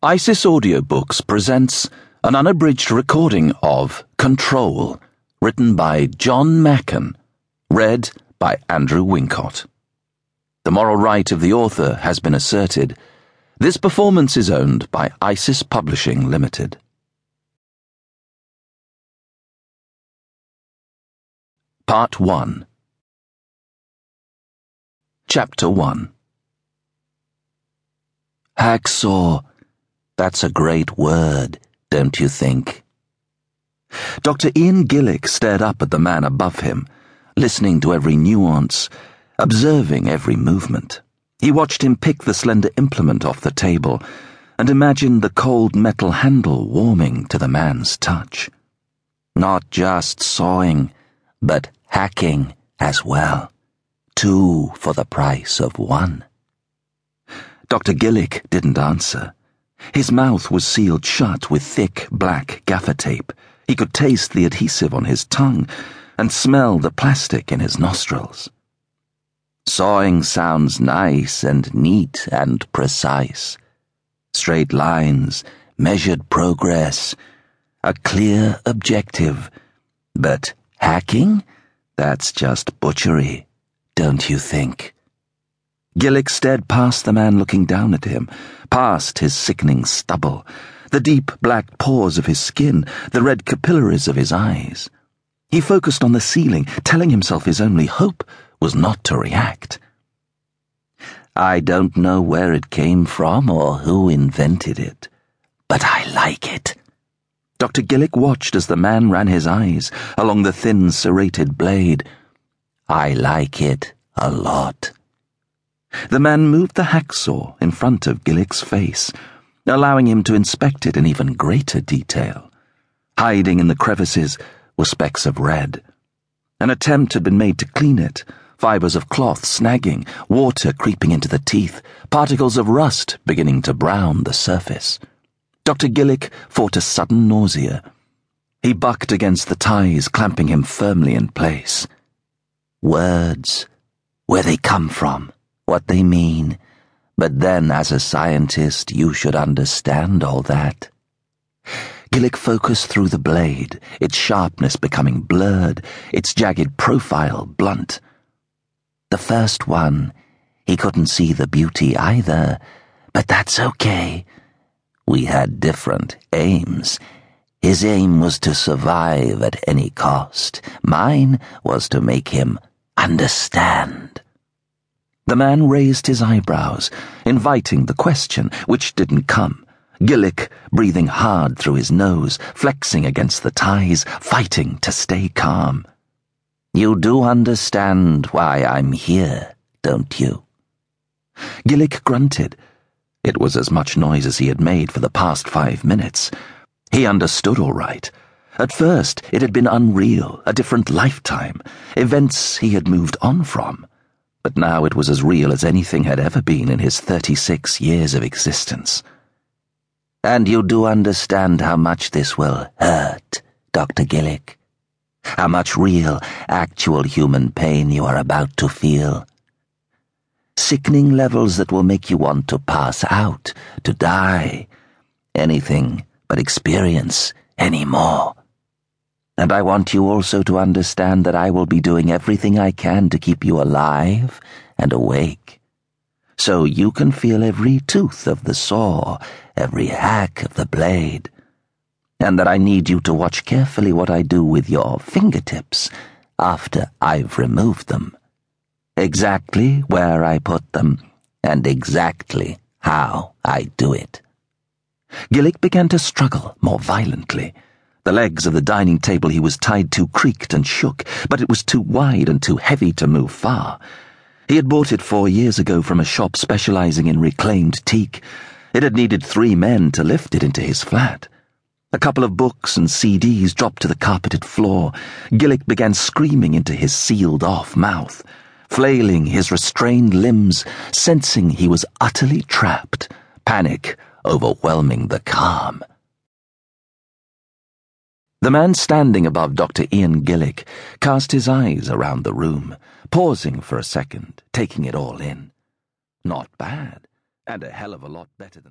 ISIS Audiobooks presents an unabridged recording of Control, written by John Macken, read by Andrew Wincott. The moral right of the author has been asserted. This performance is owned by ISIS Publishing Limited. Part 1 Chapter 1 Hacksaw that's a great word, don't you think? Dr. Ian Gillick stared up at the man above him, listening to every nuance, observing every movement. He watched him pick the slender implement off the table and imagined the cold metal handle warming to the man's touch. Not just sawing, but hacking as well. Two for the price of one. Dr. Gillick didn't answer. His mouth was sealed shut with thick black gaffer tape. He could taste the adhesive on his tongue and smell the plastic in his nostrils. Sawing sounds nice and neat and precise. Straight lines, measured progress, a clear objective. But hacking? That's just butchery, don't you think? Gillick stared past the man looking down at him, past his sickening stubble, the deep black pores of his skin, the red capillaries of his eyes. He focused on the ceiling, telling himself his only hope was not to react. I don't know where it came from or who invented it, but I like it. Dr. Gillick watched as the man ran his eyes along the thin serrated blade. I like it a lot. The man moved the hacksaw in front of Gillick's face, allowing him to inspect it in even greater detail. Hiding in the crevices were specks of red. An attempt had been made to clean it, fibers of cloth snagging, water creeping into the teeth, particles of rust beginning to brown the surface. Dr. Gillick fought a sudden nausea. He bucked against the ties clamping him firmly in place. Words, where they come from what they mean, but then as a scientist you should understand all that. Gillick focused through the blade, its sharpness becoming blurred, its jagged profile blunt. The first one, he couldn't see the beauty either, but that's okay. We had different aims. His aim was to survive at any cost. Mine was to make him understand. The man raised his eyebrows, inviting the question, which didn't come. Gillick breathing hard through his nose, flexing against the ties, fighting to stay calm. You do understand why I'm here, don't you? Gillick grunted. It was as much noise as he had made for the past five minutes. He understood all right. At first, it had been unreal, a different lifetime, events he had moved on from but now it was as real as anything had ever been in his 36 years of existence. And you do understand how much this will hurt, Dr. Gillick. How much real, actual human pain you are about to feel. Sickening levels that will make you want to pass out, to die. Anything but experience any more. And I want you also to understand that I will be doing everything I can to keep you alive and awake. So you can feel every tooth of the saw, every hack of the blade. And that I need you to watch carefully what I do with your fingertips after I've removed them. Exactly where I put them, and exactly how I do it. Gillick began to struggle more violently. The legs of the dining table he was tied to creaked and shook, but it was too wide and too heavy to move far. He had bought it four years ago from a shop specializing in reclaimed teak. It had needed three men to lift it into his flat. A couple of books and CDs dropped to the carpeted floor. Gillick began screaming into his sealed off mouth, flailing his restrained limbs, sensing he was utterly trapped, panic overwhelming the calm. The man standing above Dr. Ian Gillick cast his eyes around the room, pausing for a second, taking it all in. Not bad, and a hell of a lot better than.